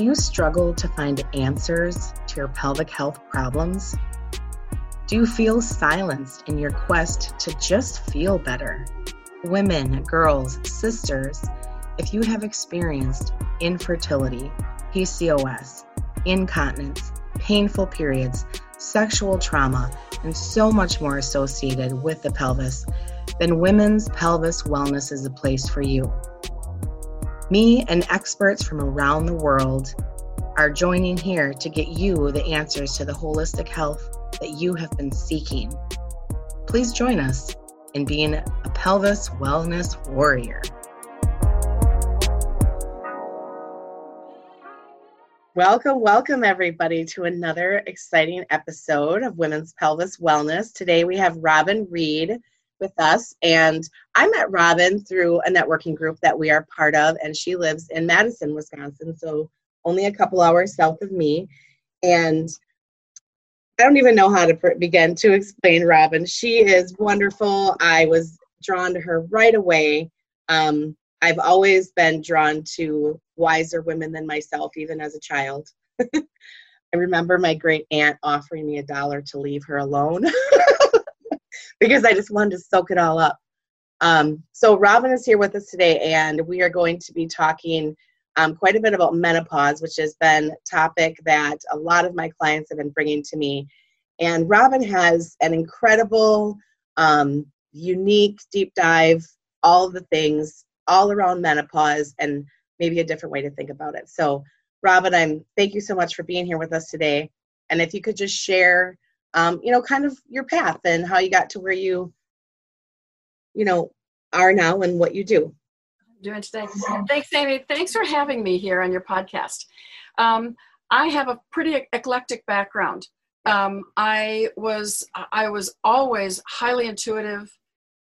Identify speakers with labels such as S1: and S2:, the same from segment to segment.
S1: Do you struggle to find answers to your pelvic health problems? Do you feel silenced in your quest to just feel better? Women, girls, sisters, if you have experienced infertility, PCOS, incontinence, painful periods, sexual trauma, and so much more associated with the pelvis, then Women's Pelvis Wellness is the place for you. Me and experts from around the world are joining here to get you the answers to the holistic health that you have been seeking. Please join us in being a pelvis wellness warrior. Welcome, welcome everybody to another exciting episode of Women's Pelvis Wellness. Today we have Robin Reed with us. And I met Robin through a networking group that we are part of, and she lives in Madison, Wisconsin, so only a couple hours south of me. And I don't even know how to begin to explain Robin. She is wonderful. I was drawn to her right away. Um, I've always been drawn to wiser women than myself, even as a child. I remember my great aunt offering me a dollar to leave her alone. because I just wanted to soak it all up. Um, so Robin is here with us today, and we are going to be talking um, quite a bit about menopause, which has been a topic that a lot of my clients have been bringing to me. And Robin has an incredible, um, unique deep dive, all the things all around menopause, and maybe a different way to think about it. So, Robin, I'm thank you so much for being here with us today. And if you could just share um, you know, kind of your path and how you got to where you, you know, are now and what you do.
S2: Doing today. Thanks, Amy. Thanks for having me here on your podcast. Um, I have a pretty eclectic background. Um, I was I was always highly intuitive,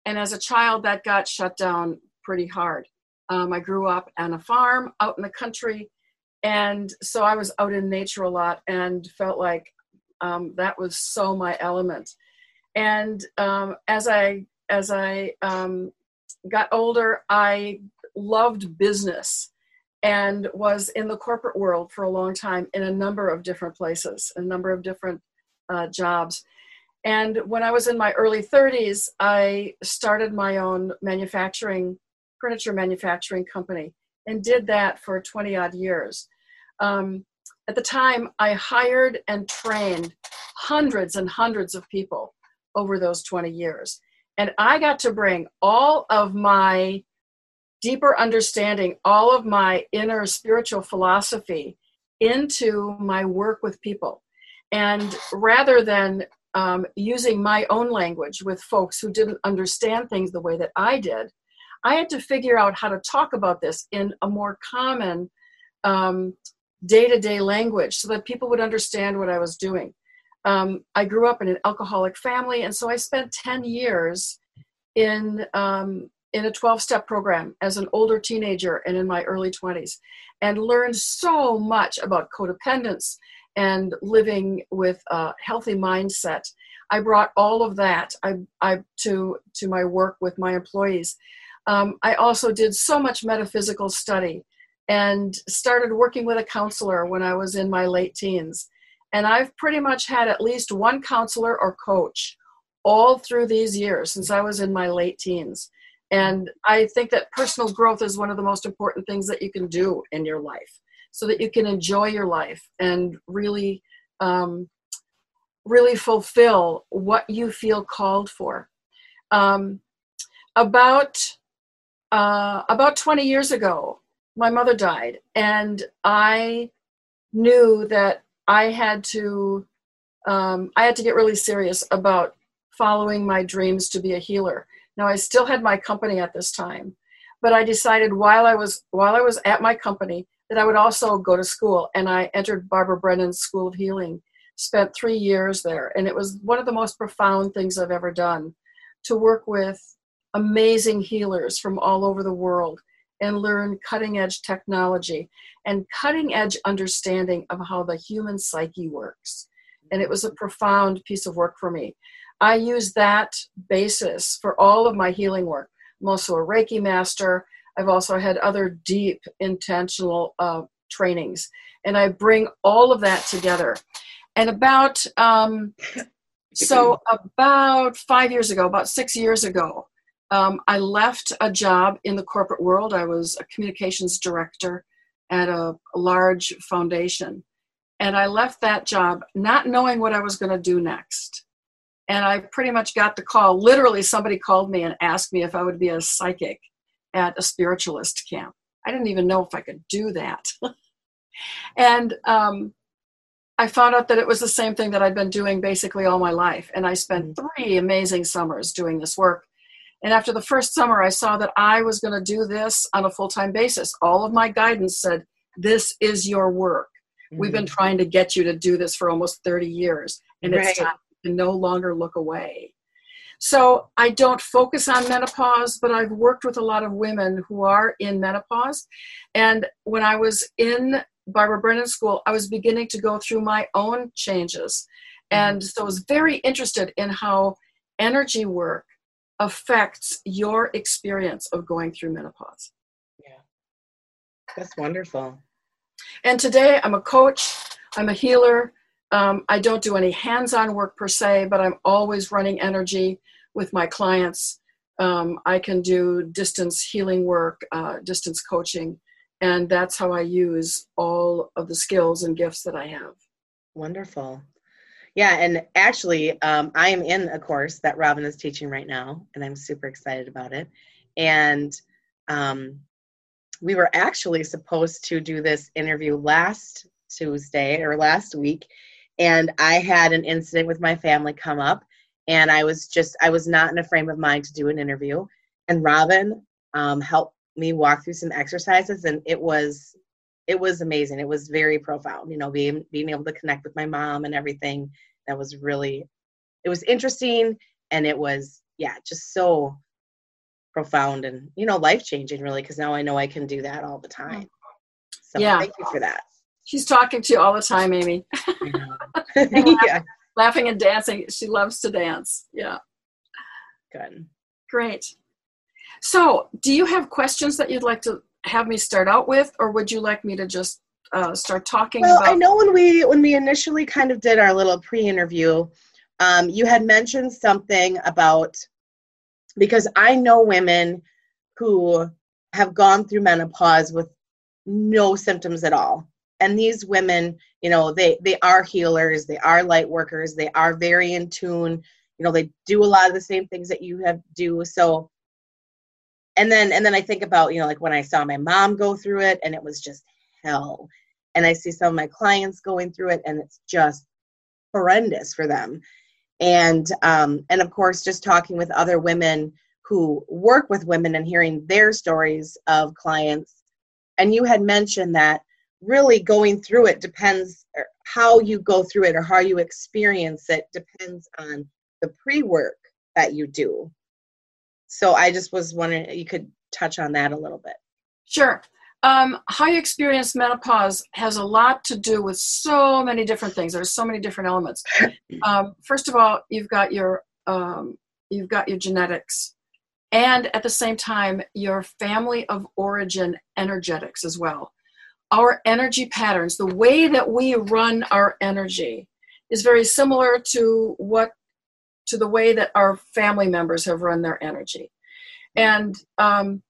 S2: and as a child, that got shut down pretty hard. Um, I grew up on a farm out in the country, and so I was out in nature a lot and felt like um, that was so my element. And um, as I as I um, got older, I loved business and was in the corporate world for a long time in a number of different places, a number of different uh, jobs. And when I was in my early 30s, I started my own manufacturing, furniture manufacturing company, and did that for 20 odd years. Um, at the time, I hired and trained hundreds and hundreds of people over those 20 years. And I got to bring all of my deeper understanding, all of my inner spiritual philosophy into my work with people. And rather than um, using my own language with folks who didn't understand things the way that I did, I had to figure out how to talk about this in a more common, um, day to day language so that people would understand what I was doing. Um, I grew up in an alcoholic family, and so I spent 10 years in, um, in a 12 step program as an older teenager and in my early 20s, and learned so much about codependence and living with a healthy mindset. I brought all of that I, I, to, to my work with my employees. Um, I also did so much metaphysical study and started working with a counselor when I was in my late teens. And I've pretty much had at least one counselor or coach all through these years since I was in my late teens. And I think that personal growth is one of the most important things that you can do in your life so that you can enjoy your life and really, um, really fulfill what you feel called for. Um, about uh, about 20 years ago, my mother died, and I knew that I had to um, I had to get really serious about following my dreams to be a healer. Now I still had my company at this time, but I decided while I was while I was at my company that I would also go to school, and I entered Barbara Brennan's School of Healing. Spent three years there, and it was one of the most profound things I've ever done to work with amazing healers from all over the world and learn cutting edge technology and cutting edge understanding of how the human psyche works. And it was a profound piece of work for me. I use that basis for all of my healing work. I'm also a Reiki master. I've also had other deep intentional uh, trainings. And I bring all of that together. And about, um, so about five years ago, about six years ago, um, I left a job in the corporate world. I was a communications director at a, a large foundation. And I left that job not knowing what I was going to do next. And I pretty much got the call. Literally, somebody called me and asked me if I would be a psychic at a spiritualist camp. I didn't even know if I could do that. and um, I found out that it was the same thing that I'd been doing basically all my life. And I spent mm-hmm. three amazing summers doing this work. And after the first summer, I saw that I was going to do this on a full time basis. All of my guidance said, This is your work. Mm-hmm. We've been mm-hmm. trying to get you to do this for almost 30 years, and right. it's time to no longer look away. So I don't focus on menopause, but I've worked with a lot of women who are in menopause. And when I was in Barbara Brennan School, I was beginning to go through my own changes. And so I was very interested in how energy work affects your experience of going through menopause.
S1: Yeah. That's wonderful.
S2: And today I'm a coach, I'm a healer. Um, I don't do any hands on work per se, but I'm always running energy with my clients. Um, I can do distance healing work, uh, distance coaching, and that's how I use all of the skills and gifts that I have.
S1: Wonderful. Yeah, and actually, um, I am in a course that Robin is teaching right now, and I'm super excited about it. And um, we were actually supposed to do this interview last Tuesday or last week, and I had an incident with my family come up, and I was just I was not in a frame of mind to do an interview. And Robin um, helped me walk through some exercises, and it was it was amazing. It was very profound. You know, being being able to connect with my mom and everything. That was really it was interesting, and it was yeah, just so profound and you know life changing really because now I know I can do that all the time. So yeah. thank you for that.
S2: She's talking to you all the time, Amy. yeah laughing and dancing. She loves to dance. Yeah.
S1: Good.
S2: Great. So, do you have questions that you'd like to have me start out with, or would you like me to just uh, start talking
S1: well,
S2: about?
S1: I know when we when we initially kind of did our little pre-interview, um, you had mentioned something about because I know women who have gone through menopause with no symptoms at all and these women you know they they are healers they are light workers they are very in tune you know they do a lot of the same things that you have do so and then and then i think about you know like when i saw my mom go through it and it was just hell. And i see some of my clients going through it and it's just horrendous for them. And um and of course just talking with other women who work with women and hearing their stories of clients. And you had mentioned that really going through it depends how you go through it or how you experience it depends on the pre-work that you do so i just was wondering you could touch on that a little bit.
S2: Sure. Um, how you experience menopause has a lot to do with so many different things. There's so many different elements. Um, first of all you've got your um, you've got your genetics and at the same time your family of origin energetics as well. Our energy patterns, the way that we run our energy, is very similar to what to the way that our family members have run their energy. And um,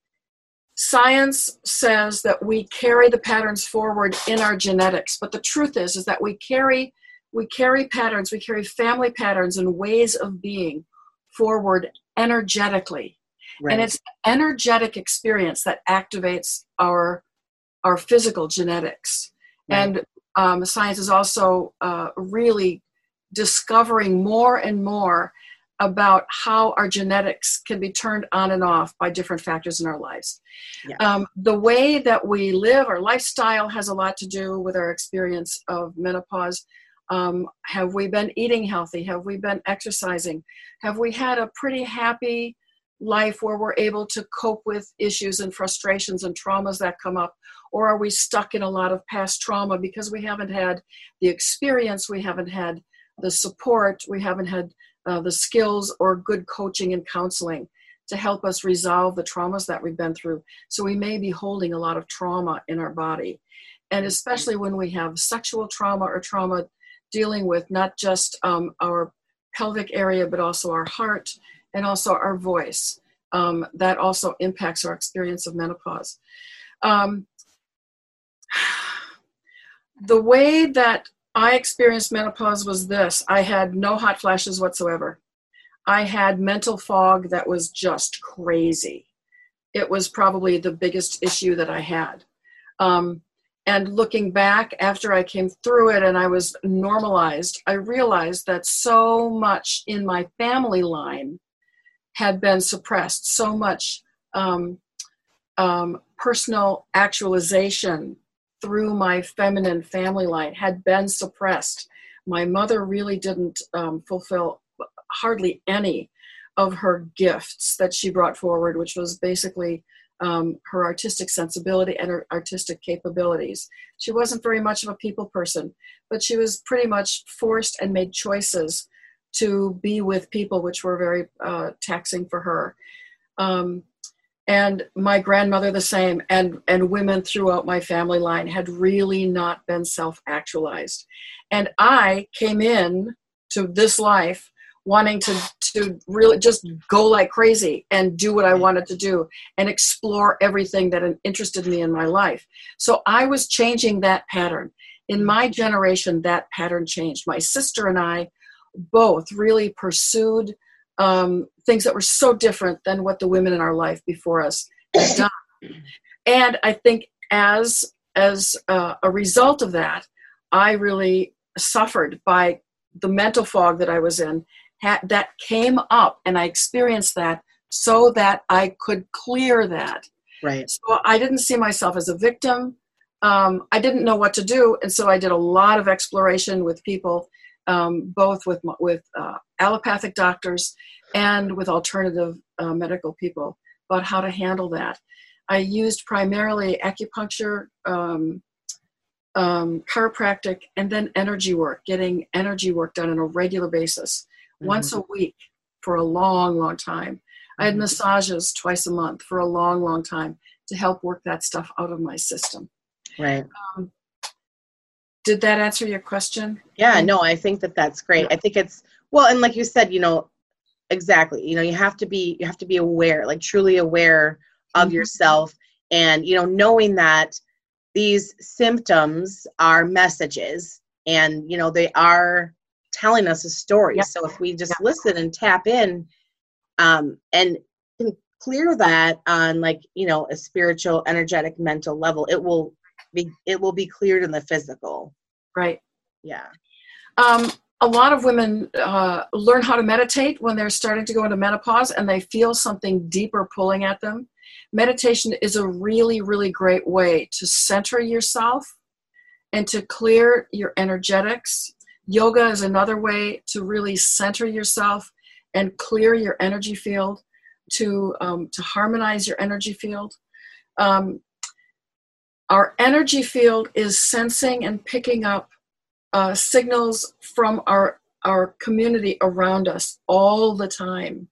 S2: science says that we carry the patterns forward in our genetics, but the truth is is that we carry we carry patterns, we carry family patterns and ways of being forward energetically. Right. And it's energetic experience that activates our our physical genetics. Right. And um, science is also uh, really discovering more and more about how our genetics can be turned on and off by different factors in our lives. Yes. Um, the way that we live, our lifestyle has a lot to do with our experience of menopause. Um, have we been eating healthy? Have we been exercising? Have we had a pretty happy life where we're able to cope with issues and frustrations and traumas that come up? Or are we stuck in a lot of past trauma because we haven't had the experience, we haven't had the support, we haven't had uh, the skills or good coaching and counseling to help us resolve the traumas that we've been through? So we may be holding a lot of trauma in our body. and especially when we have sexual trauma or trauma dealing with not just um, our pelvic area, but also our heart and also our voice. Um, that also impacts our experience of menopause. Um, the way that I experienced menopause was this I had no hot flashes whatsoever. I had mental fog that was just crazy. It was probably the biggest issue that I had. Um, and looking back after I came through it and I was normalized, I realized that so much in my family line had been suppressed, so much um, um, personal actualization through my feminine family line had been suppressed. My mother really didn't um, fulfill hardly any of her gifts that she brought forward, which was basically um, her artistic sensibility and her artistic capabilities. She wasn't very much of a people person, but she was pretty much forced and made choices to be with people, which were very uh, taxing for her. Um, and my grandmother the same. And and women throughout my family line had really not been self-actualized. And i came in to this life wanting to to really just go like crazy and do what i wanted to do and explore everything that interested me in my life. So i was changing that pattern. In my generation that pattern changed. My sister and i both really pursued um, things that were so different than what the women in our life before us had done. and I think as as uh, a result of that, I really suffered by the mental fog that I was in. Ha- that came up, and I experienced that so that I could clear that.
S1: Right.
S2: So I didn't see myself as a victim. Um, I didn't know what to do, and so I did a lot of exploration with people um, both with with uh, allopathic doctors and with alternative uh, medical people about how to handle that. I used primarily acupuncture, um, um, chiropractic, and then energy work, getting energy work done on a regular basis, mm-hmm. once a week for a long, long time. Mm-hmm. I had mm-hmm. massages twice a month for a long, long time to help work that stuff out of my system.
S1: Right.
S2: Um, did that answer your question?
S1: Yeah, no, I think that that's great. I think it's well, and like you said, you know, exactly. You know, you have to be you have to be aware, like truly aware of mm-hmm. yourself, and you know, knowing that these symptoms are messages, and you know, they are telling us a story. Yep. So if we just yep. listen and tap in, um, and clear that on like you know a spiritual, energetic, mental level, it will be it will be cleared in the physical.
S2: Right.
S1: Yeah.
S2: Um, a lot of women uh, learn how to meditate when they're starting to go into menopause and they feel something deeper pulling at them. Meditation is a really, really great way to center yourself and to clear your energetics. Yoga is another way to really center yourself and clear your energy field, to, um, to harmonize your energy field. Um, our energy field is sensing and picking up uh, signals from our our community around us all the time.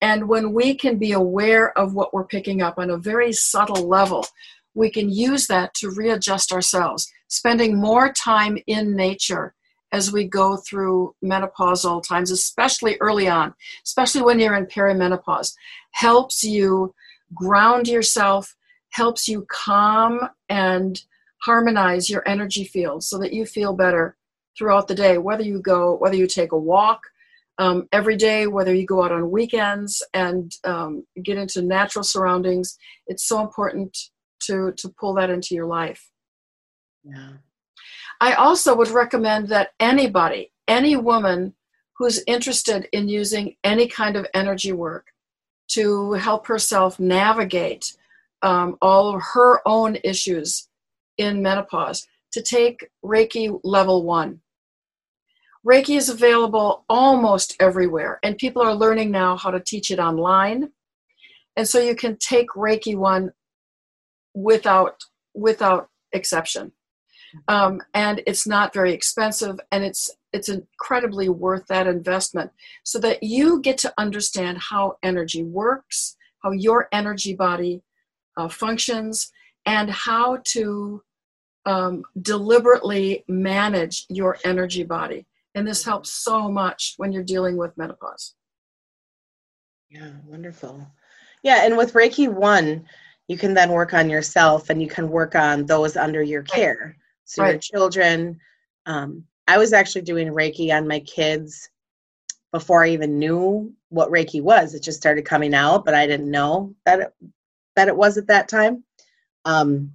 S2: And when we can be aware of what we're picking up on a very subtle level we can use that to readjust ourselves spending more time in nature as we go through menopausal times especially early on especially when you're in perimenopause helps you ground yourself helps you calm and harmonize your energy field so that you feel better throughout the day whether you go whether you take a walk um, every day whether you go out on weekends and um, get into natural surroundings it's so important to to pull that into your life.
S1: Yeah.
S2: I also would recommend that anybody any woman who's interested in using any kind of energy work to help herself navigate um, all of her own issues in menopause to take Reiki level one. Reiki is available almost everywhere, and people are learning now how to teach it online. And so you can take Reiki one without without exception. Um, and it's not very expensive, and it's it's incredibly worth that investment, so that you get to understand how energy works, how your energy body uh, functions and how to um, deliberately manage your energy body. And this helps so much when you're dealing with menopause.
S1: Yeah, wonderful. Yeah, and with Reiki 1, you can then work on yourself and you can work on those under your care. So right. your children. Um, I was actually doing Reiki on my kids before I even knew what Reiki was. It just started coming out, but I didn't know that it, that it was at that time. Um,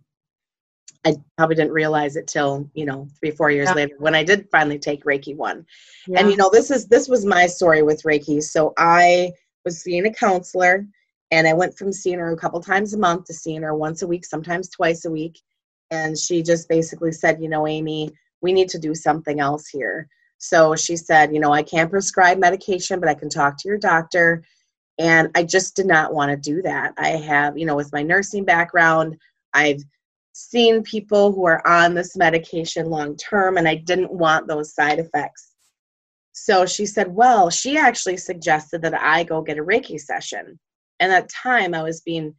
S1: I probably didn't realize it till you know three four years yeah. later when I did finally take Reiki one. Yeah. And you know this is this was my story with Reiki. So I was seeing a counselor, and I went from seeing her a couple times a month to seeing her once a week, sometimes twice a week. And she just basically said, you know, Amy, we need to do something else here. So she said, you know, I can't prescribe medication, but I can talk to your doctor. And I just did not want to do that. I have, you know, with my nursing background, I've seen people who are on this medication long term, and I didn't want those side effects. So she said, well, she actually suggested that I go get a Reiki session. And at time I was being,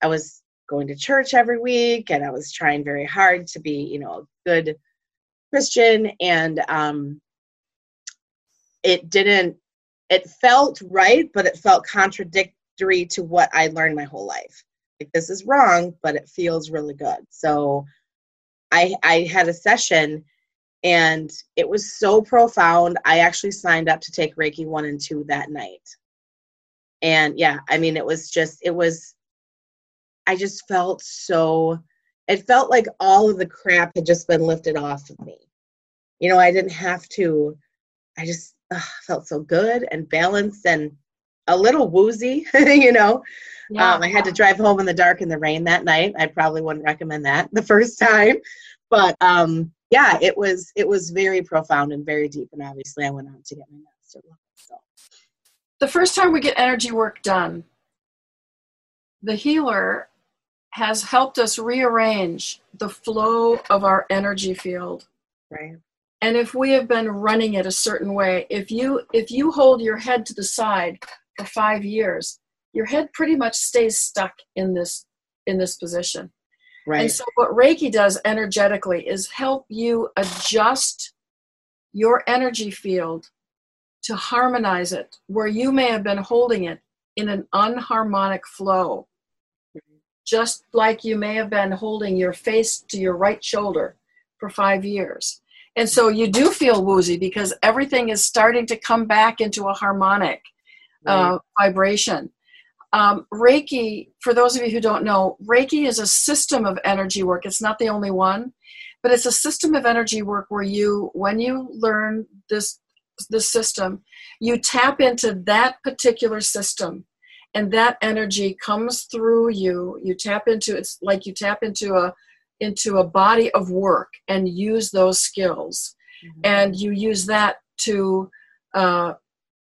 S1: I was going to church every week and I was trying very hard to be, you know, a good Christian. And um, it didn't it felt right but it felt contradictory to what i learned my whole life. Like this is wrong but it feels really good. So i i had a session and it was so profound. I actually signed up to take reiki 1 and 2 that night. And yeah i mean it was just it was i just felt so it felt like all of the crap had just been lifted off of me. You know i didn't have to i just felt so good and balanced and a little woozy, you know. Yeah. Um, I had to drive home in the dark in the rain that night. I probably wouldn't recommend that the first time, but um, yeah, it was it was very profound and very deep. And obviously, I went on to get my master. So,
S2: the first time we get energy work done, the healer has helped us rearrange the flow of our energy field.
S1: Right
S2: and if we have been running it a certain way if you if you hold your head to the side for five years your head pretty much stays stuck in this in this position. Right. and so what reiki does energetically is help you adjust your energy field to harmonize it where you may have been holding it in an unharmonic flow. Just like you may have been holding your face to your right shoulder for five years and so you do feel woozy because everything is starting to come back into a harmonic uh, vibration. Um, Reiki, for those of you who don't know, Reiki is a system of energy work. It's not the only one, but it's a system of energy work where you, when you learn this this system, you tap into that particular system, and that energy comes through you. You tap into it's like you tap into a into a body of work and use those skills mm-hmm. and you use that to uh,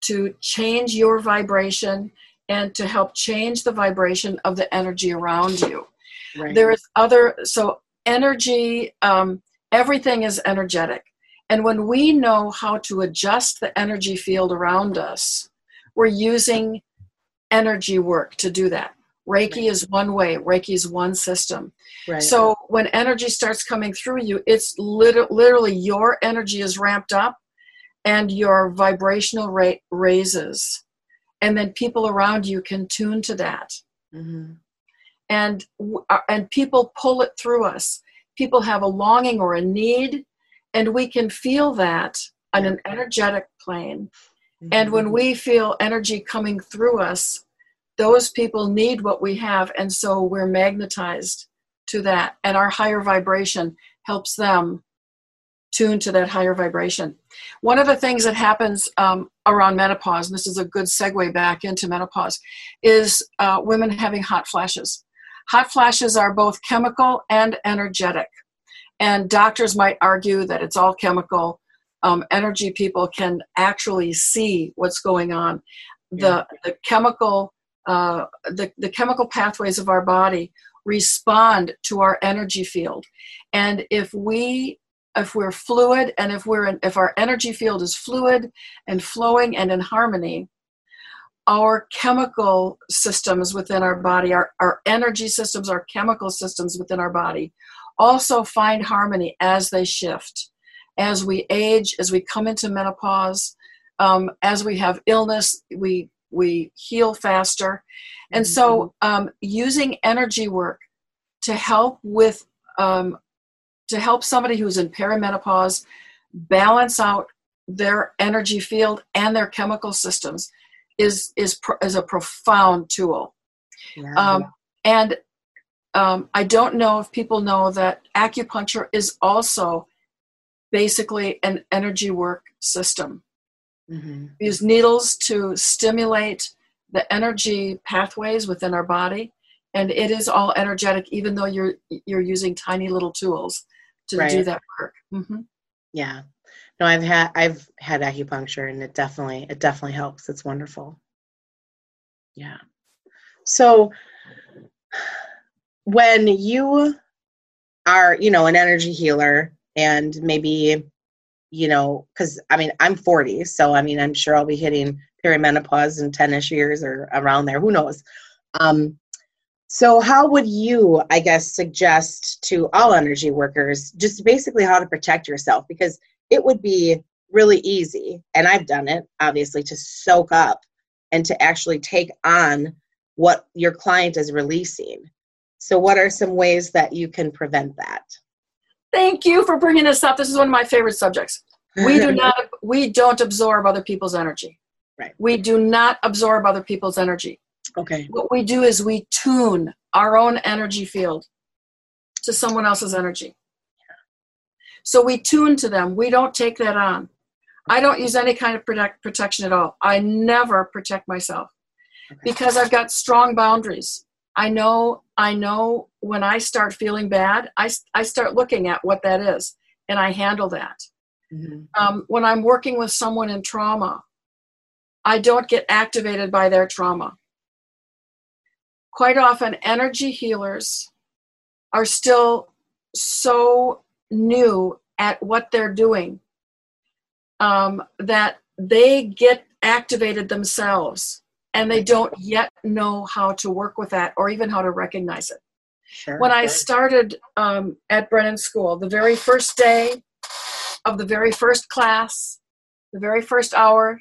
S2: to change your vibration and to help change the vibration of the energy around you right. there is other so energy um, everything is energetic and when we know how to adjust the energy field around us we're using energy work to do that Reiki right. is one way, Reiki is one system. Right. So when energy starts coming through you, it's lit- literally your energy is ramped up and your vibrational rate raises. And then people around you can tune to that. Mm-hmm. And, uh, and people pull it through us. People have a longing or a need, and we can feel that on an energetic plane. Mm-hmm. And when we feel energy coming through us, those people need what we have and so we're magnetized to that. And our higher vibration helps them tune to that higher vibration. One of the things that happens um, around menopause and this is a good segue back into menopause is uh, women having hot flashes. Hot flashes are both chemical and energetic. And doctors might argue that it's all chemical. Um, energy people can actually see what's going on. The, the chemical uh, the, the chemical pathways of our body respond to our energy field and if we if we're fluid and if we're in, if our energy field is fluid and flowing and in harmony our chemical systems within our body, our, our energy systems, our chemical systems within our body, also find harmony as they shift. As we age, as we come into menopause, um, as we have illness, we we heal faster, and so mm-hmm. um, using energy work to help with um, to help somebody who's in perimenopause balance out their energy field and their chemical systems is is is a profound tool. Yeah. Um, and um, I don't know if people know that acupuncture is also basically an energy work system. Mm-hmm. use needles to stimulate the energy pathways within our body, and it is all energetic, even though you're you're using tiny little tools to right. do that work. Mm-hmm.
S1: Yeah, no, I've had I've had acupuncture, and it definitely it definitely helps. It's wonderful. Yeah. So when you are, you know, an energy healer and maybe you know, because I mean, I'm 40, so I mean, I'm sure I'll be hitting perimenopause in 10 ish years or around there. Who knows? Um, so, how would you, I guess, suggest to all energy workers just basically how to protect yourself? Because it would be really easy, and I've done it, obviously, to soak up and to actually take on what your client is releasing. So, what are some ways that you can prevent that?
S2: Thank you for bringing this up. This is one of my favorite subjects. We do not we don't absorb other people's energy.
S1: Right.
S2: We do not absorb other people's energy.
S1: Okay.
S2: What we do is we tune our own energy field to someone else's energy. So we tune to them. We don't take that on. I don't use any kind of protect, protection at all. I never protect myself okay. because I've got strong boundaries. I know I know when I start feeling bad, I, I start looking at what that is and I handle that. Mm-hmm. Um, when I'm working with someone in trauma, I don't get activated by their trauma. Quite often, energy healers are still so new at what they're doing um, that they get activated themselves and they don't yet know how to work with that or even how to recognize it. Sure, when I started um, at Brennan School, the very first day of the very first class, the very first hour,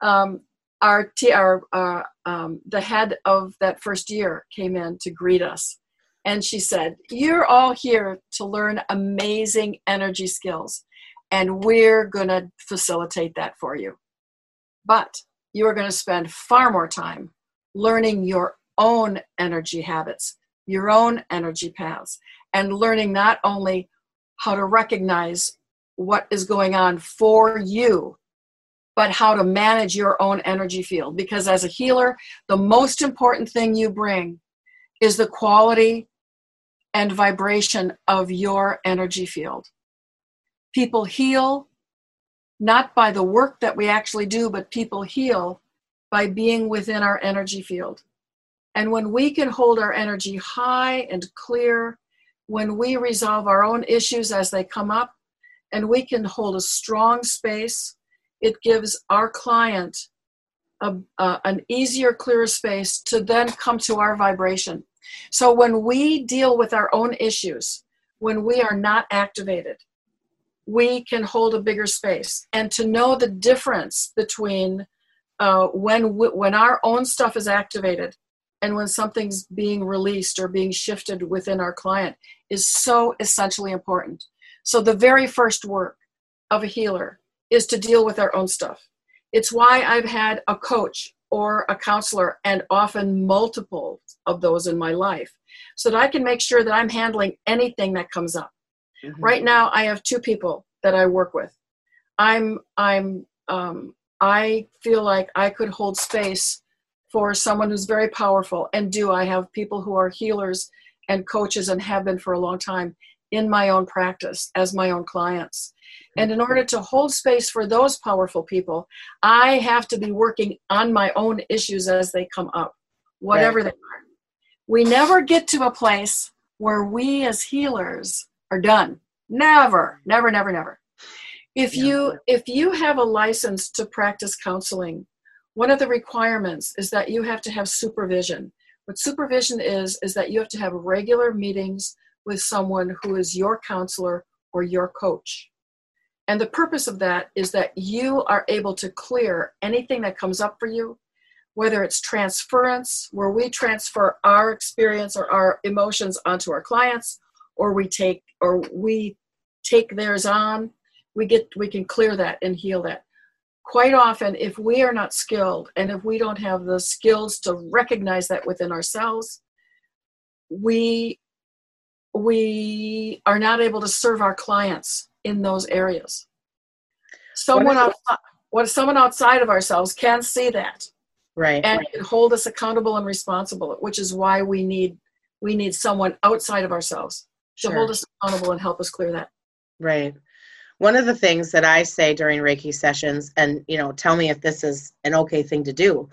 S2: um, our, t- our uh, um, the head of that first year came in to greet us, and she said, "You're all here to learn amazing energy skills, and we're going to facilitate that for you. But you are going to spend far more time learning your own energy habits, your own energy paths, and learning not only how to recognize what is going on for you, but how to manage your own energy field. Because as a healer, the most important thing you bring is the quality and vibration of your energy field. People heal not by the work that we actually do, but people heal by being within our energy field. And when we can hold our energy high and clear, when we resolve our own issues as they come up, and we can hold a strong space, it gives our client a, uh, an easier, clearer space to then come to our vibration. So when we deal with our own issues, when we are not activated, we can hold a bigger space. And to know the difference between uh, when when our own stuff is activated and when something's being released or being shifted within our client is so essentially important. So the very first work of a healer is to deal with our own stuff. It's why i've had a coach or a counselor and often multiple of those in my life so that i can make sure that i'm handling anything that comes up Mm-hmm. Right now, I have two people that I work with. I'm I'm um, I feel like I could hold space for someone who's very powerful, and do I have people who are healers and coaches and have been for a long time in my own practice as my own clients. And in order to hold space for those powerful people, I have to be working on my own issues as they come up, whatever right. they are. We never get to a place where we as healers are done. Never, never, never, never. If yeah. you if you have a license to practice counseling one of the requirements is that you have to have supervision. What supervision is, is that you have to have regular meetings with someone who is your counselor or your coach. And the purpose of that is that you are able to clear anything that comes up for you, whether it's transference, where we transfer our experience or our emotions onto our clients, or we take or we take theirs on, we get we can clear that and heal that. Quite often, if we are not skilled and if we don't have the skills to recognize that within ourselves, we we are not able to serve our clients in those areas. Someone outside, what someone outside of ourselves can see that,
S1: right,
S2: and
S1: right.
S2: hold us accountable and responsible. Which is why we need we need someone outside of ourselves to
S1: Sure.
S2: hold us accountable and help us clear that.
S1: Right. One of the things that I say during Reiki sessions, and you know, tell me if this is an okay thing to do.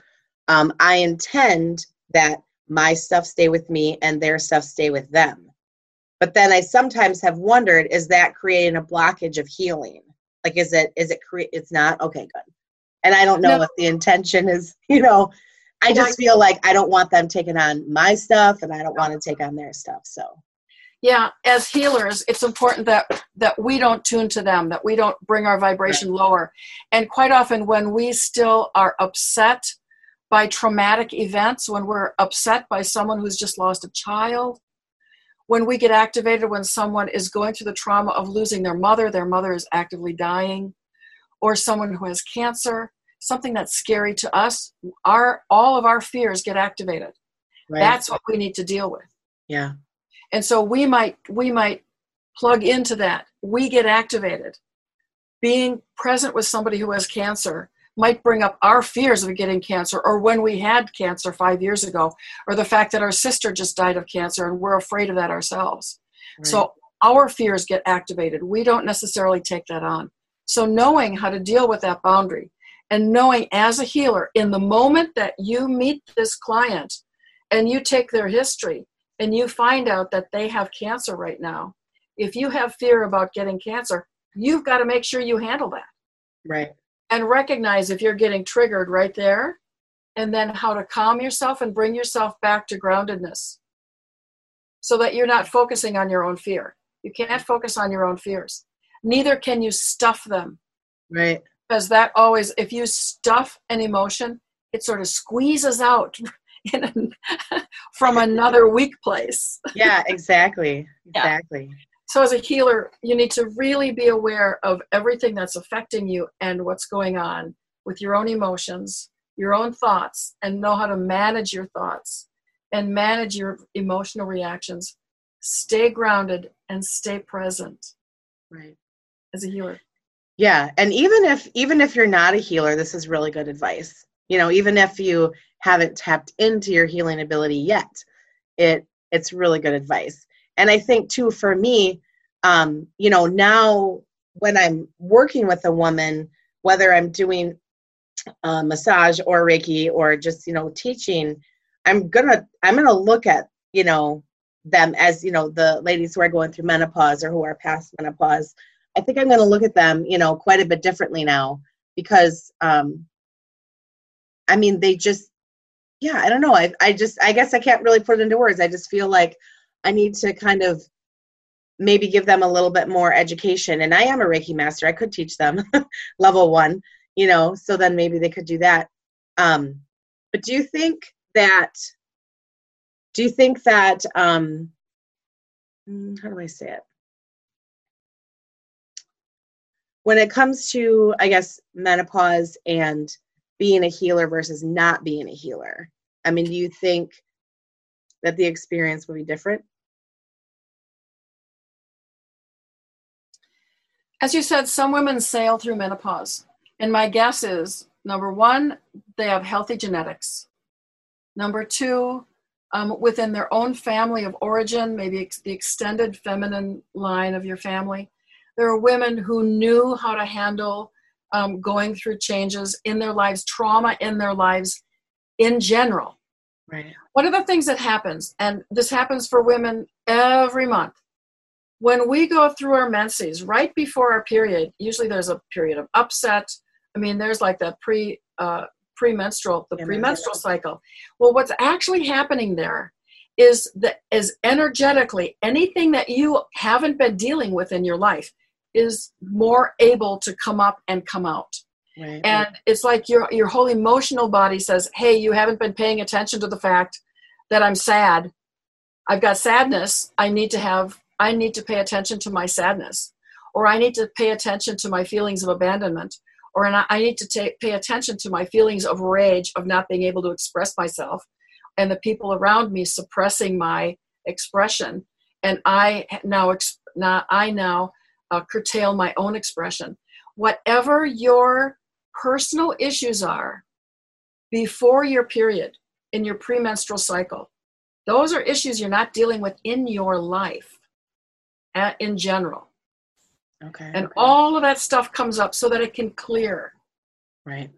S1: Um, I intend that my stuff stay with me and their stuff stay with them. But then I sometimes have wondered, is that creating a blockage of healing? Like, is it, is it create, it's not? Okay, good. And I don't know
S2: No.
S1: if the intention is, you know, I just feel like I don't want them taking on my stuff and I don't want to take on their stuff. So,
S2: yeah as healers it's important that that we don't tune to them that we don't bring our vibration lower and quite often when we still are upset by traumatic events when we're upset by someone who's just lost a child when we get activated when someone is going through the trauma of losing their mother their mother is actively dying or someone who has cancer something that's scary to us our all of our fears get activated
S1: right.
S2: that's what we need to deal with
S1: yeah.
S2: And so we might we might plug into that. We get activated. Being present with somebody who has cancer might bring up our fears of getting cancer or when we had cancer five years ago or the fact that our sister just died of cancer and we're afraid of that ourselves.
S1: Right.
S2: so our fears get activated. We don't necessarily take that on. So knowing how to deal with that boundary and knowing as a healer in the moment that you meet this client and you take their history and you find out that they have cancer right now, if you have fear about getting cancer, you've got to make sure you handle that
S1: right.
S2: and recognize if you're getting triggered right there, and then how to calm yourself and bring yourself back to groundedness so that you're not focusing on your own fear. You can't focus on your own fears. Neither can you stuff them
S1: Right.
S2: because that always, if you stuff an emotion, it sort of squeezes out a, from another weak place.
S1: Yeah, exactly.
S2: Yeah.
S1: Exactly.
S2: So, as a healer, you need to really be aware of everything that's affecting you and what's going on with your own emotions, your own thoughts, and know how to manage your thoughts and manage your emotional reactions. Stay grounded and stay present
S1: Right.
S2: as a healer.
S1: Yeah, and even if even if you're not a healer, this is really good advice. You know, even if you haven't tapped into your healing ability yet, it it's really good advice. And I think too for me, um, you know, now when I'm working with a woman, whether I'm doing massage or Reiki or just you know teaching, I'm gonna I'm gonna look at you know them as you know the ladies who are going through menopause or who are past menopause. I think I'm going to look at them, you know, quite a bit differently now because, um, I mean, they just, yeah, I don't know. I, I just, I guess I can't really put it into words. I just feel like I need to kind of maybe give them a little bit more education. And I am a Reiki master. I could teach them level one, you know, so then maybe they could do that. Um, but do you think that, do you think that, um, mm, how do I say it? when it comes to i guess menopause and being a healer versus not being a healer i mean do you think that the experience will be different
S2: As you said, some women sail through menopause. And my guess is number one, they have healthy genetics. Number two, um, within their own family of origin, maybe ex- the extended feminine line of your family, there are women who knew how to handle um, going through changes in their lives, trauma in their lives in general.
S1: right
S2: One of the things that happens, and this happens for women every month, when we go through our menses, right before our period, usually there's a period of upset. I mean, there's like that pre uh, premenstrual, the premenstrual cycle. Well, what's actually happening there is that is energetically anything that you haven't been dealing with in your life is more able to come up and come out. Right. And it's like your your whole emotional body says, "Hey, you haven't been paying attention to the fact that I'm sad. I've got sadness. I need to have I need to pay attention to my sadness, or I need to pay attention to my feelings of abandonment, or I need to take, pay attention to my feelings of rage of not being able to express myself, and the people around me suppressing my expression, and I now now I now uh, curtail my own expression. Whatever your personal issues are before your period in your premenstrual cycle, those are issues you're not dealing with in your life in general. Okay. And okay. all of that stuff comes up so that it can clear.
S1: Right.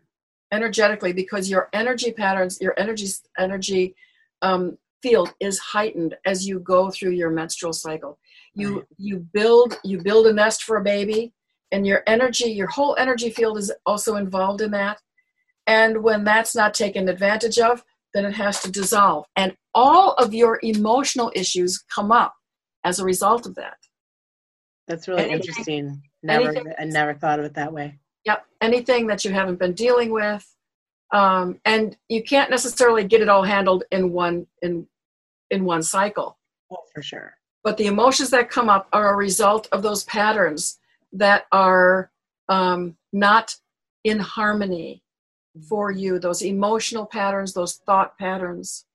S2: Energetically, because your energy patterns, your energy energy um, field is heightened as you go through your menstrual cycle. You you build you build a nest for a baby, and your energy, your whole energy field is also involved in that. And when that's not taken advantage of, then it has to dissolve. And all of your emotional issues come up as a result of that.
S1: That's really anything, interesting. Never, anything, I never thought of it that way.
S2: Yep. Anything that you haven't been dealing with, um, and you can't necessarily get it all handled in one in in one cycle.
S1: Oh, for sure.
S2: But the emotions that come up are a result of those patterns that are um, not in harmony for you. Those emotional patterns, those thought patterns,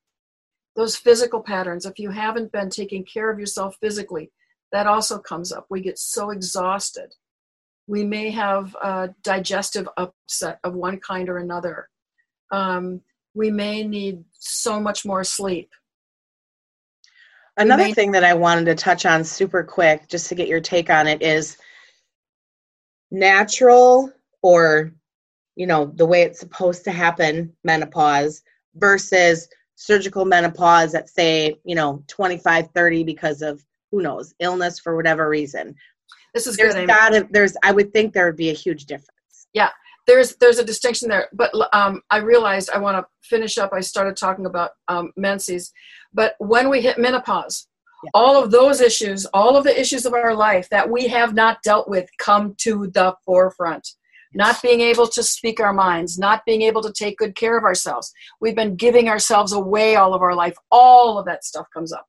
S2: those physical patterns. If you haven't been taking care of yourself physically, that also comes up. We get so exhausted. We may have a digestive upset of one kind or another. Um, we may need so much more sleep.
S1: Another may- thing that I wanted to touch on super quick, just to get your take on it, is natural or you know the way it's supposed to happen menopause versus surgical menopause at say you know 25 30 because of who knows illness for whatever reason.
S2: This is
S1: there's
S2: good
S1: gotta there's i would think there would be a huge difference.
S2: Yeah there's there's a distinction there but um, i realized i want to finish up. I started talking about um, menses but when we hit menopause yeah. all of those issues all of the issues of our life that we have not dealt with come to the forefront not being able to speak our minds, not being able to take good care of ourselves. We've been giving ourselves away all of our life. All of that stuff comes up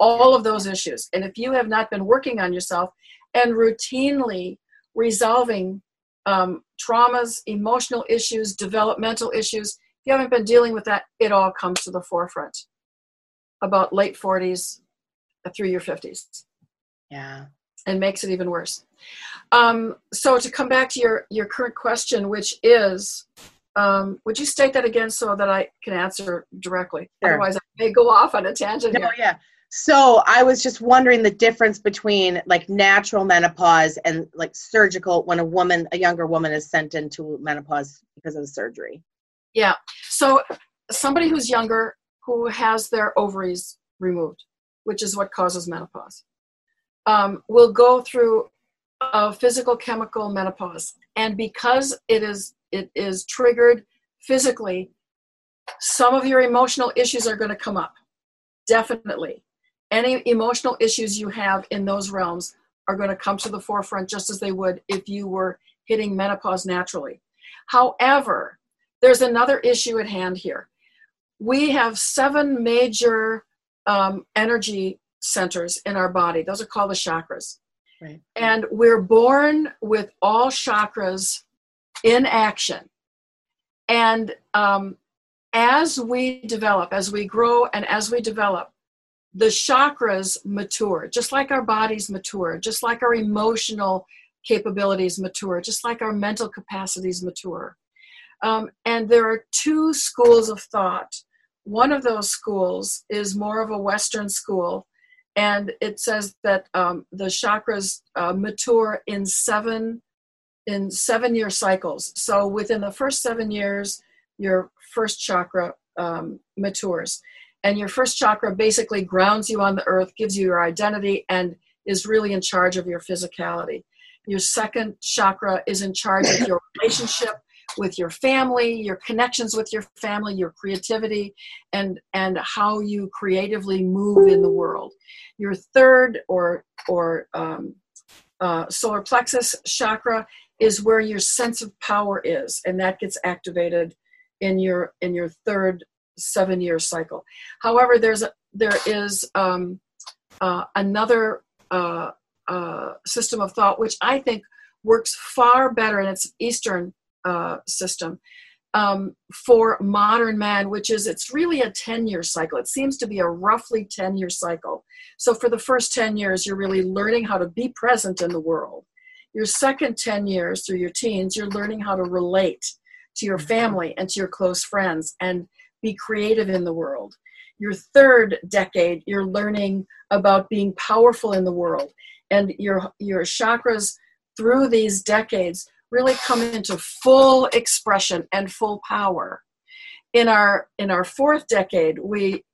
S2: all of those issues. And if you have not been working on yourself and routinely resolving um, traumas, emotional issues, developmental issues, if you haven't been dealing with that, it all comes to the forefront about late 40s through your 50s.
S1: Yeah.
S2: And makes it even worse. Um, so to come back to your, your current question, which is, um, would you state that again so that I can answer directly? Sure. Otherwise, I may go off on a tangent.
S1: No, here. yeah. So I was just wondering the difference between like natural menopause and like surgical when a woman, a younger woman is sent into menopause because of the surgery.
S2: Yeah. So somebody who's younger who has their ovaries removed, which is what causes menopause, um, will go through a physical chemical menopause. And because it is it is triggered physically, some of your emotional issues are going to come up. Definitely any emotional issues you have in those realms are going to come to the forefront just as they would if you were hitting menopause naturally. However, there's another issue at hand here. We have seven major um, energy centers in our body, those are called the chakras. Right. And we're born with all chakras in action. And um, as we develop, as we grow, and as we develop, the chakras mature, just like our bodies mature, just like our emotional capabilities mature, just like our mental capacities mature. Um, and there are two schools of thought. One of those schools is more of a Western school, and it says that um, the chakras uh, mature in seven in seven year cycles. So within the first seven years, your first chakra um, matures. And your first chakra basically grounds you on the earth, gives you your identity, and is really in charge of your physicality. Your second chakra is in charge of your relationship with your family, your connections with your family, your creativity, and and how you creatively move in the world. Your third or or um, uh, solar plexus chakra is where your sense of power is, and that gets activated in your in your third seven year cycle. However, there's a, there is um, uh, another uh, uh, system of thought which I think works far better in its Eastern uh, system um, for modern man, which is it's really a 10 year cycle. It seems to be a roughly 10 year cycle. So for the first 10 years, you're really learning how to be present in the world. Your second 10 years through your teens, you're learning how to relate to your family and to your close friends and be creative in the world. Your third decade, you're learning about being powerful in the world. And your, your chakras through these decades really come into full expression and full power. In our in our fourth decade, we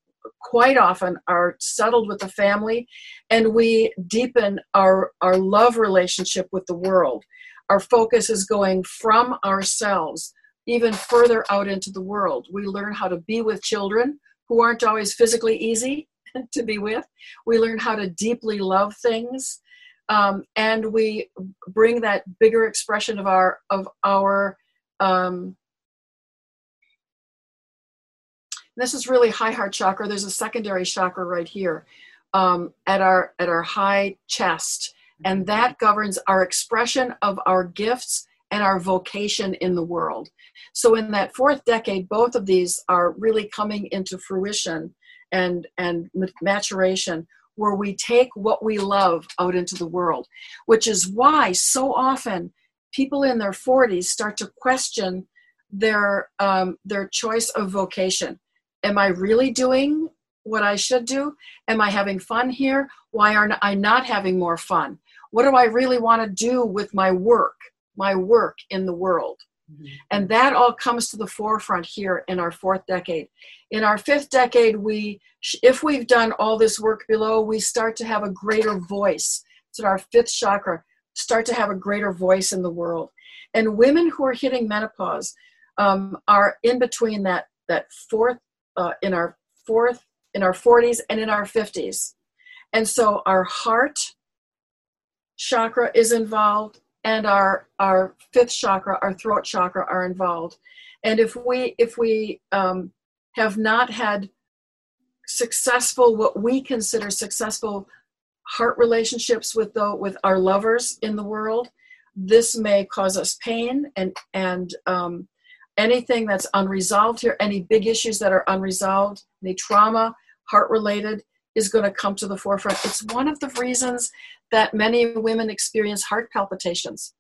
S2: quite often are settled with the family and we deepen our, our love relationship with the world. Our focus is going from ourselves even further out into the world. We learn how to be with children who aren't always physically easy to be with. We learn how to deeply love things um, and we bring that bigger expression of our of our um, this is really high heart chakra. There's a secondary chakra right here um, at our at our high chest. And that governs our expression of our gifts and our vocation in the world. So in that fourth decade both of these are really coming into fruition and and maturation where we take what we love out into the world, which is why so often people in their 40s start to question their um, their choice of vocation. Am I really doing what I should do? Am I having fun here? Why aren't I not having more fun? What do I really want to do with my work, my work in the world? Mm-hmm. And that all comes to the forefront here in our fourth decade. In our fifth decade, we, if we've done all this work below, we start to have a greater voice. It's our fifth chakra, start to have a greater voice in the world. And women who are hitting menopause um, are in between that that fourth uh, in our fourth in our 40s and in our 50s. And so our heart chakra is involved and our our fifth chakra, our throat chakra, are involved. And if we if we um, have not had successful what we consider successful heart relationships with the with our lovers in the world, this may cause us pain and and um, anything that's unresolved here, any big issues that are unresolved, any trauma, heart related, is going to come to the forefront. It's one of the reasons that many women experience heart palpitations.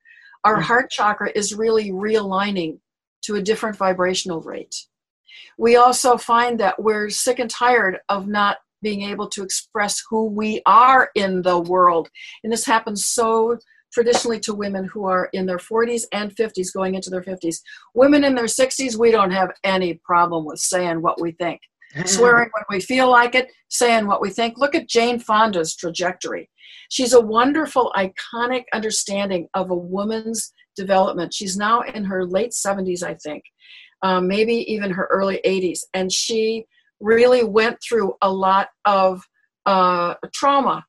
S2: Our mm. heart chakra is really realigning to a different vibrational rate. We also find that we're sick and tired of not being able to express who we are in the world. And this happens so traditionally to women who are in their 40s and 50s, going into their 50s. Women in their 60s, we don't have any problem with saying what we think. Swearing when we feel like it, saying what we think. Look at Jane Fonda's trajectory. She's a wonderful, iconic understanding of a woman's development. She's now in her late 70s, I think, um, maybe even her early 80s. And she really went through a lot of uh, trauma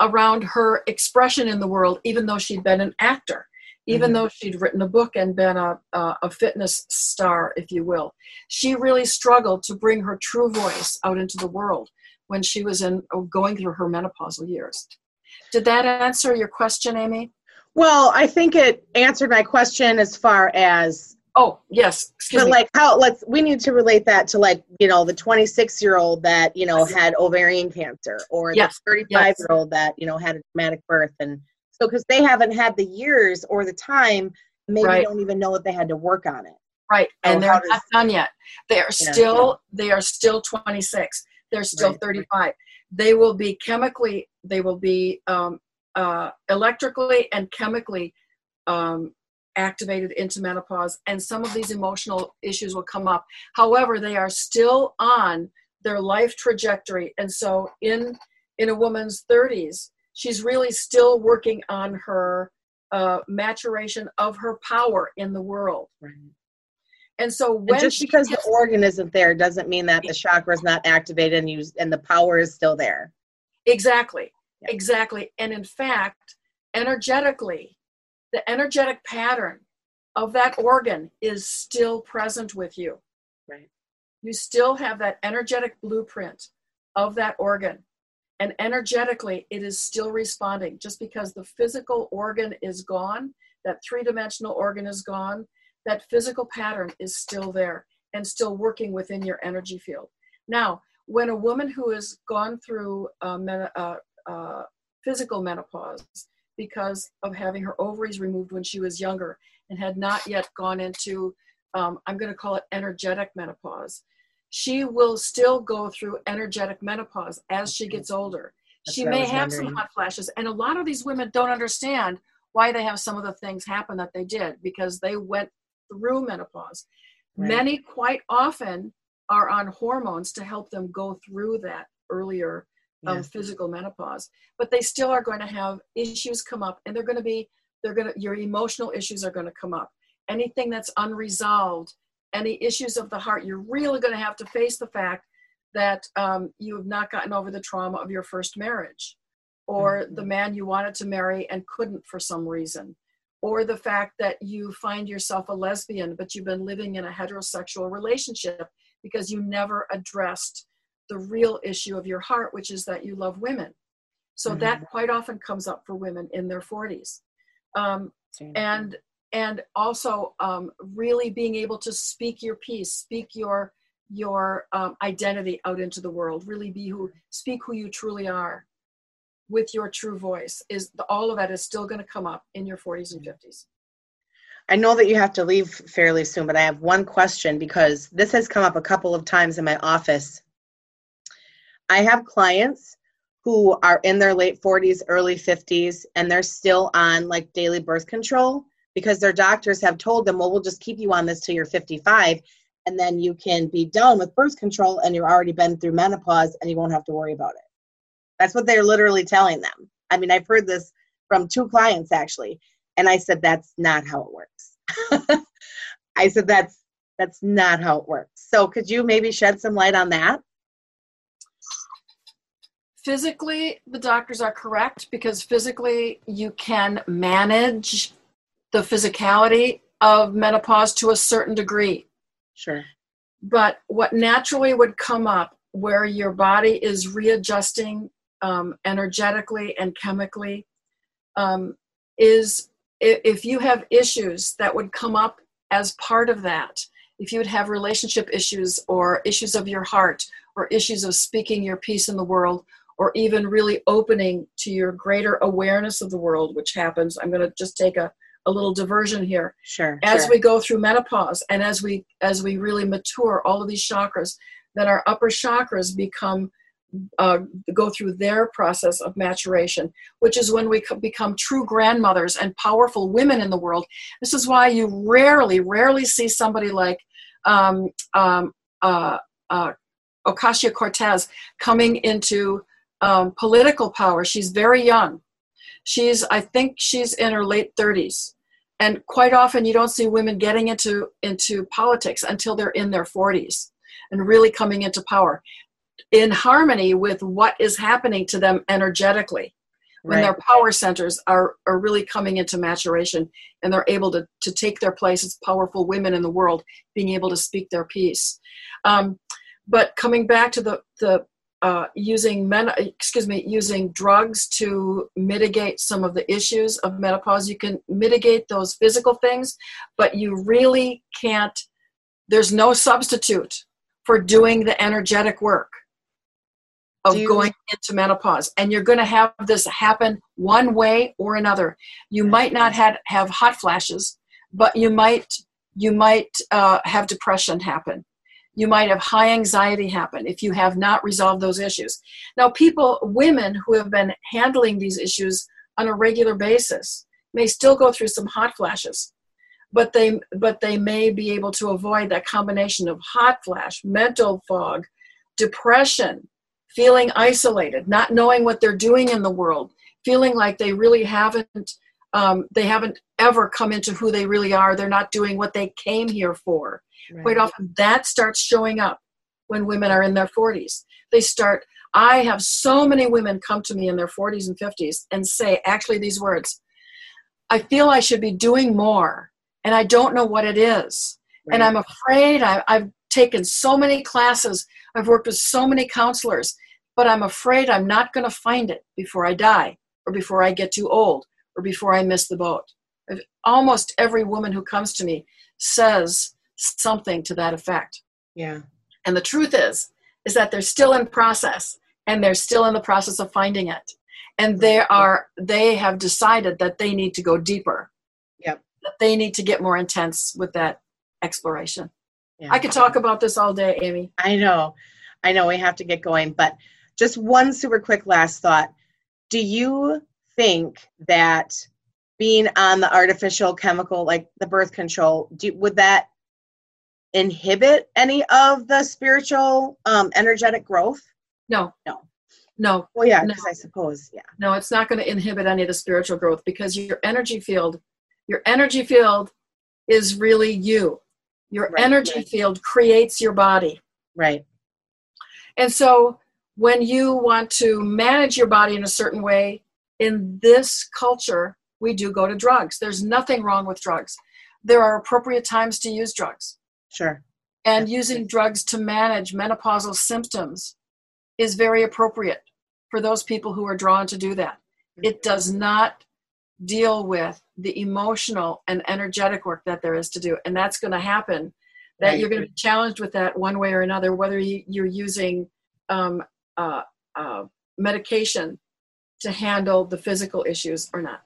S2: around her expression in the world, even though she'd been an actor, even mm-hmm. though she'd written a book and been a, a, a fitness star, if you will. She really struggled to bring her true voice out into the world when she was in going through her menopausal years. Did that answer your question, Amy?
S1: Well, I think it answered my question as far as
S2: oh yes
S1: Excuse but me. like how let's we need to relate that to like you know the 26 year old that you know had ovarian cancer or yes. the 35 yes. year old that you know had a traumatic birth and so because they haven't had the years or the time maybe right. don't even know that they had to work on it
S2: right so and they're does, not done yet they are yeah, still yeah. they are still 26 they're still right. 35 they will be chemically they will be um, uh, electrically and chemically um, activated into menopause and some of these emotional issues will come up however they are still on their life trajectory and so in in a woman's 30s she's really still working on her uh, maturation of her power in the world right. And so when
S1: and just because the organ isn't there doesn't mean that the chakra is not activated and used and the power is still there.
S2: Exactly. Yeah. Exactly. And in fact, energetically, the energetic pattern of that organ is still present with you.
S1: Right.
S2: You still have that energetic blueprint of that organ. And energetically, it is still responding. Just because the physical organ is gone, that three dimensional organ is gone, that physical pattern is still there and still working within your energy field. Now, when a woman who has gone through uh, men- uh, uh, physical menopause because of having her ovaries removed when she was younger and had not yet gone into, um, I'm going to call it energetic menopause, she will still go through energetic menopause as she gets older. That's she may have wondering. some hot flashes. And a lot of these women don't understand why they have some of the things happen that they did because they went through menopause. Right. Many quite often are on hormones to help them go through that earlier um, physical menopause, but they still are going to have issues come up, and they're going to be they're going to your emotional issues are going to come up. Anything that's unresolved, any issues of the heart, you're really going to have to face the fact that um, you have not gotten over the trauma of your first marriage, or mm-hmm. the man you wanted to marry and couldn't for some reason, or the fact that you find yourself a lesbian but you've been living in a heterosexual relationship because you never addressed the real issue of your heart which is that you love women so mm-hmm. that quite often comes up for women in their 40s um, and and also um, really being able to speak your piece speak your your um, identity out into the world really be who speak who you truly are with your true voice is all of that is still going to come up in your 40s and 50s
S1: i know that you have to leave fairly soon but i have one question because this has come up a couple of times in my office. I have clients who are in their late 40s early 50s and they're still on like daily birth control because their doctors have told them well we'll just keep you on this till you're 55 and then you can be done with birth control and you've already been through menopause and you won't have to worry about it that's what they're literally telling them. I mean, I've heard this from two clients actually, and I said that's not how it works. I said that's that's not how it works. So could you maybe shed some light on that?
S2: Physically, the doctors are correct because physically you can manage the physicality of menopause to a certain degree.
S1: Sure.
S2: But what naturally would come up where your body is readjusting um, energetically and chemically um, is if you have issues that would come up as part of that if you would have relationship issues or issues of your heart or issues of speaking your piece in the world or even really opening to your greater awareness of the world which happens i'm going to just take a, a little diversion here
S1: sure
S2: as
S1: sure.
S2: we go through menopause and as we as we really mature all of these chakras then our upper chakras become uh, go through their process of maturation, which is when we become true grandmothers and powerful women in the world. This is why you rarely, rarely see somebody like um, um, uh, uh, Ocasio Cortez coming into um, political power. She's very young. She's, I think, she's in her late 30s. And quite often, you don't see women getting into into politics until they're in their 40s and really coming into power in harmony with what is happening to them energetically when right. their power centers are, are really coming into maturation and they're able to, to take their place as powerful women in the world being able to speak their piece um, but coming back to the, the uh, using men, excuse me, using drugs to mitigate some of the issues of menopause. You can mitigate those physical things, but you really can't. There's no substitute for doing the energetic work of you, going into menopause and you're going to have this happen one way or another you might not have, have hot flashes but you might you might uh, have depression happen you might have high anxiety happen if you have not resolved those issues now people women who have been handling these issues on a regular basis may still go through some hot flashes but they but they may be able to avoid that combination of hot flash mental fog depression feeling isolated, not knowing what they're doing in the world, feeling like they really haven't Um, they haven't ever come into who they really are. They're not doing what they came here for. Right. Quite often, that starts showing up when women are in their 40s. They start, I have so many women come to me in their 40s and 50s and say actually these words I feel I should be doing more, and I don't know what it is. Right. And I'm afraid I, I've taken so many classes, I've worked with so many counselors, but I'm afraid I'm not going to find it before I die, or before I get too old, or before I miss the boat. Almost every woman who comes to me says something to that effect.
S1: Yeah.
S2: And the truth is, is that they're still in process and they're still in the process of finding it. And they are they have decided that they need to go deeper.
S1: Yep.
S2: That they need to get more intense with that exploration. Yeah. I could talk about this all day, Amy.
S1: I know. I know we have to get going, but just one super quick last thought. Do you think that being on the artificial chemical like the birth control do, would that inhibit any of the spiritual um, energetic growth?
S2: No.
S1: No.
S2: No.
S1: Well, yeah, because no. I suppose, yeah.
S2: No, it's not going to inhibit any of the spiritual growth because your energy field, your energy field is really you. Your right, energy right. field creates your body.
S1: Right.
S2: And so when you want to manage your body in a certain way, in this culture, we do go to drugs. There's nothing wrong with drugs. There are appropriate times to use drugs.
S1: Sure.
S2: And using drugs to manage menopausal symptoms is very appropriate for those people who are drawn to do that. It does not deal with the emotional and energetic work that there is to do. And that's going to happen. That right. you're going to be challenged with that one way or another, whether you're using um, uh, uh, medication to handle the physical issues or not.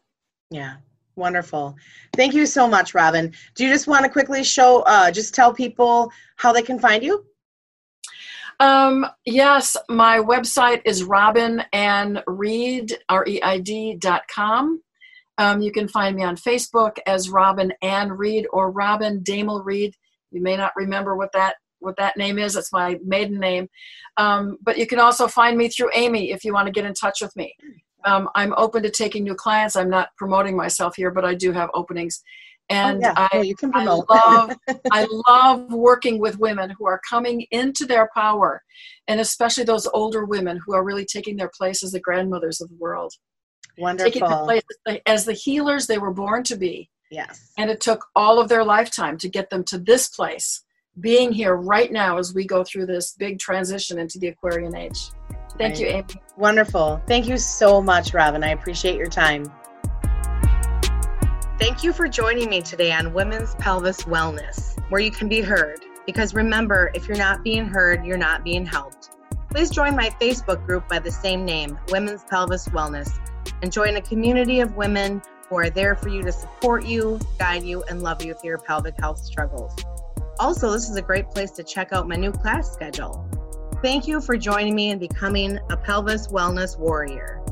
S1: Yeah. Wonderful. Thank you so much, Robin. Do you just want to quickly show, uh, just tell people how they can find you?
S2: Um, yes, my website is robin reid, R-E-I-D dot com. Um, you can find me on Facebook as Robin Ann Reid or Robin Damel Reid. You may not remember what that what that name is. It's my maiden name. Um, but you can also find me through Amy if you want to get in touch with me um, I'm open to taking new clients. I'm not promoting myself here, but I do have openings. And oh, yeah. I, you can promote. I love, I love working with women who are coming into their power, and especially those older women who are really taking their place as the grandmothers of the world.
S1: Wonderful. Taking their place
S2: as the healers they were born to be.
S1: Yes.
S2: And it took all of their lifetime to get them to this place, being here right now as we go through this big transition into the Aquarian age. Thank right. you, Amy.
S1: Wonderful. Thank you so much, Robin. I appreciate your time. Thank you for joining me today on Women's Pelvis Wellness, where you can be heard. Because remember, if you're not being heard, you're not being helped. Please join my Facebook group by the same name, Women's Pelvis Wellness, and join a community of women who are there for you to support you, guide you, and love you through your pelvic health struggles. Also, this is a great place to check out my new class schedule. Thank you for joining me in becoming a pelvis wellness warrior.